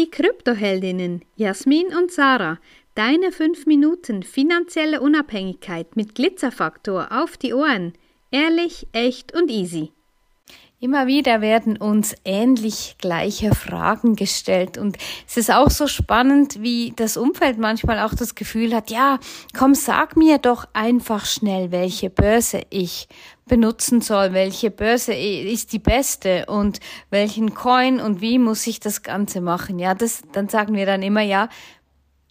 Die Kryptoheldinnen Jasmin und Sarah, deine 5 Minuten finanzielle Unabhängigkeit mit Glitzerfaktor auf die Ohren. Ehrlich, echt und easy. Immer wieder werden uns ähnlich gleiche Fragen gestellt. Und es ist auch so spannend, wie das Umfeld manchmal auch das Gefühl hat, ja, komm, sag mir doch einfach schnell, welche Börse ich benutzen soll, welche Börse ist die beste? Und welchen Coin? Und wie muss ich das Ganze machen. Ja, das, dann sagen wir dann immer, ja,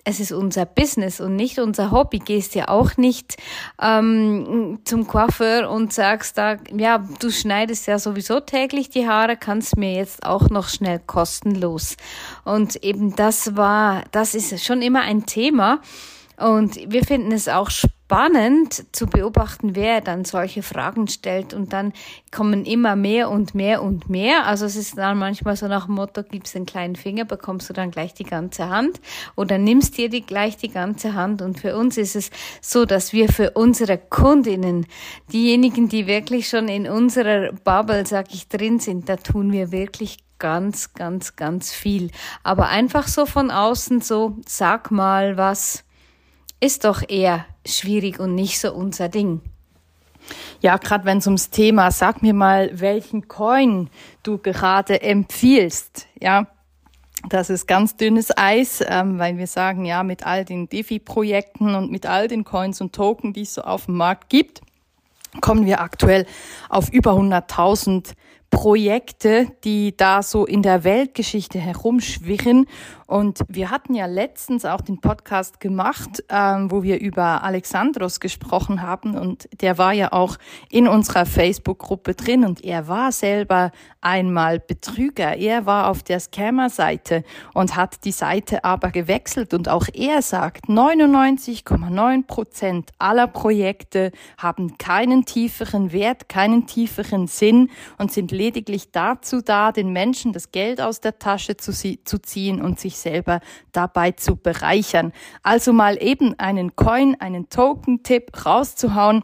es ist unser Business und nicht unser Hobby. Gehst ja auch nicht ähm, zum Coiffeur und sagst da, ja, du schneidest ja sowieso täglich die Haare, kannst mir jetzt auch noch schnell kostenlos. Und eben das war, das ist schon immer ein Thema. Und wir finden es auch spannend zu beobachten, wer dann solche Fragen stellt. Und dann kommen immer mehr und mehr und mehr. Also es ist dann manchmal so nach dem Motto, gibst den kleinen Finger, bekommst du dann gleich die ganze Hand oder nimmst dir die, gleich die ganze Hand. Und für uns ist es so, dass wir für unsere Kundinnen, diejenigen, die wirklich schon in unserer Bubble, sag ich, drin sind, da tun wir wirklich ganz, ganz, ganz viel. Aber einfach so von außen so, sag mal was ist doch eher schwierig und nicht so unser Ding. Ja, gerade wenn es ums Thema, sag mir mal, welchen Coin du gerade empfiehlst, ja. Das ist ganz dünnes Eis, ähm, weil wir sagen, ja, mit all den DeFi-Projekten und mit all den Coins und Token, die es so auf dem Markt gibt, kommen wir aktuell auf über 100.000 Projekte, die da so in der Weltgeschichte herumschwirren und wir hatten ja letztens auch den Podcast gemacht, ähm, wo wir über Alexandros gesprochen haben. Und der war ja auch in unserer Facebook-Gruppe drin. Und er war selber einmal Betrüger. Er war auf der Scammer-Seite und hat die Seite aber gewechselt. Und auch er sagt, 99,9 Prozent aller Projekte haben keinen tieferen Wert, keinen tieferen Sinn und sind lediglich dazu da, den Menschen das Geld aus der Tasche zu, zu ziehen und sich selber dabei zu bereichern. Also mal eben einen Coin, einen Token-Tipp rauszuhauen,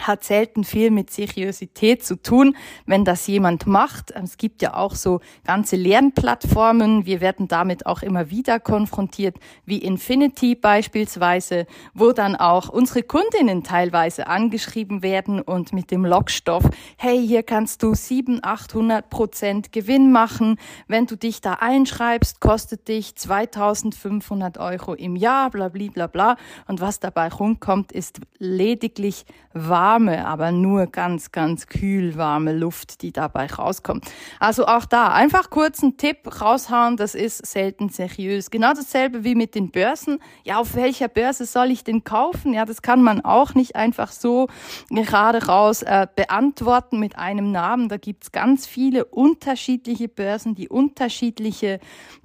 hat selten viel mit Seriosität zu tun, wenn das jemand macht. Es gibt ja auch so ganze Lernplattformen. Wir werden damit auch immer wieder konfrontiert, wie Infinity beispielsweise, wo dann auch unsere Kundinnen teilweise angeschrieben werden und mit dem Lockstoff, hey, hier kannst du 700, 800 Prozent Gewinn machen. Wenn du dich da einschreibst, kostet dich 2500 Euro im Jahr, bla, bla, bla, bla. Und was dabei rumkommt, ist lediglich wahr warme, aber nur ganz, ganz kühl warme Luft, die dabei rauskommt. Also auch da einfach kurz einen Tipp raushauen, das ist selten seriös. Genau dasselbe wie mit den Börsen. Ja, auf welcher Börse soll ich denn kaufen? Ja, das kann man auch nicht einfach so gerade raus äh, beantworten mit einem Namen. Da gibt's ganz viele unterschiedliche Börsen, die unterschiedliche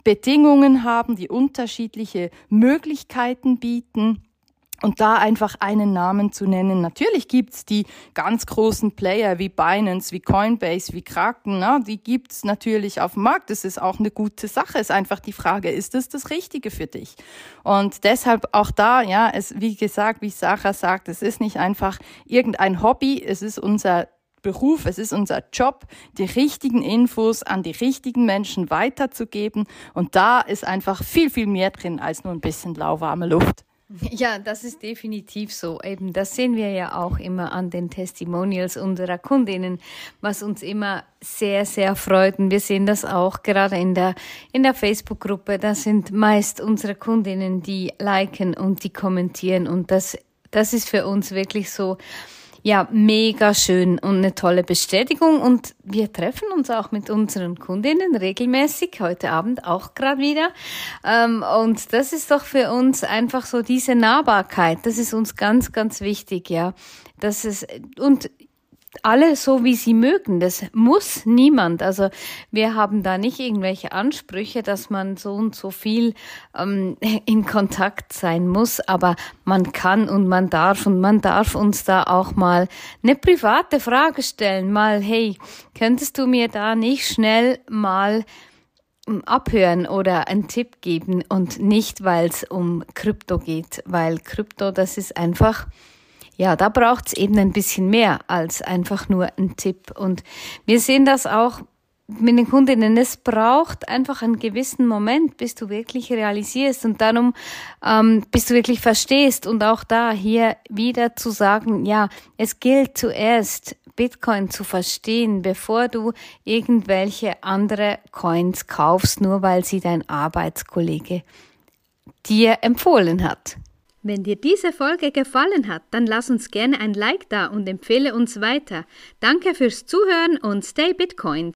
Bedingungen haben, die unterschiedliche Möglichkeiten bieten. Und da einfach einen Namen zu nennen. Natürlich gibt's die ganz großen Player wie Binance, wie Coinbase, wie Kraken. Ne? Die gibt's natürlich auf dem Markt. Das ist auch eine gute Sache. Ist einfach die Frage, ist das das Richtige für dich? Und deshalb auch da, ja, es, wie gesagt, wie Sarah sagt, es ist nicht einfach irgendein Hobby. Es ist unser Beruf, es ist unser Job, die richtigen Infos an die richtigen Menschen weiterzugeben. Und da ist einfach viel, viel mehr drin als nur ein bisschen lauwarme Luft. Ja, das ist definitiv so. Eben, das sehen wir ja auch immer an den Testimonials unserer Kundinnen, was uns immer sehr, sehr freut. Und wir sehen das auch gerade in der, in der Facebook-Gruppe. Das sind meist unsere Kundinnen, die liken und die kommentieren. Und das, das ist für uns wirklich so, ja, mega schön und eine tolle Bestätigung. Und wir treffen uns auch mit unseren Kundinnen regelmäßig, heute Abend auch gerade wieder. Ähm, und das ist doch für uns einfach so diese Nahbarkeit. Das ist uns ganz, ganz wichtig, ja. Das ist, und alle so, wie sie mögen. Das muss niemand. Also wir haben da nicht irgendwelche Ansprüche, dass man so und so viel ähm, in Kontakt sein muss, aber man kann und man darf und man darf uns da auch mal eine private Frage stellen. Mal, hey, könntest du mir da nicht schnell mal ähm, abhören oder einen Tipp geben und nicht, weil es um Krypto geht, weil Krypto, das ist einfach ja, da braucht's eben ein bisschen mehr als einfach nur ein Tipp. Und wir sehen das auch mit den Kundinnen, es braucht einfach einen gewissen Moment, bis du wirklich realisierst und darum, ähm, bis du wirklich verstehst und auch da hier wieder zu sagen, ja, es gilt zuerst Bitcoin zu verstehen, bevor du irgendwelche andere Coins kaufst, nur weil sie dein Arbeitskollege dir empfohlen hat. Wenn dir diese Folge gefallen hat, dann lass uns gerne ein Like da und empfehle uns weiter. Danke fürs Zuhören und stay Bitcoin.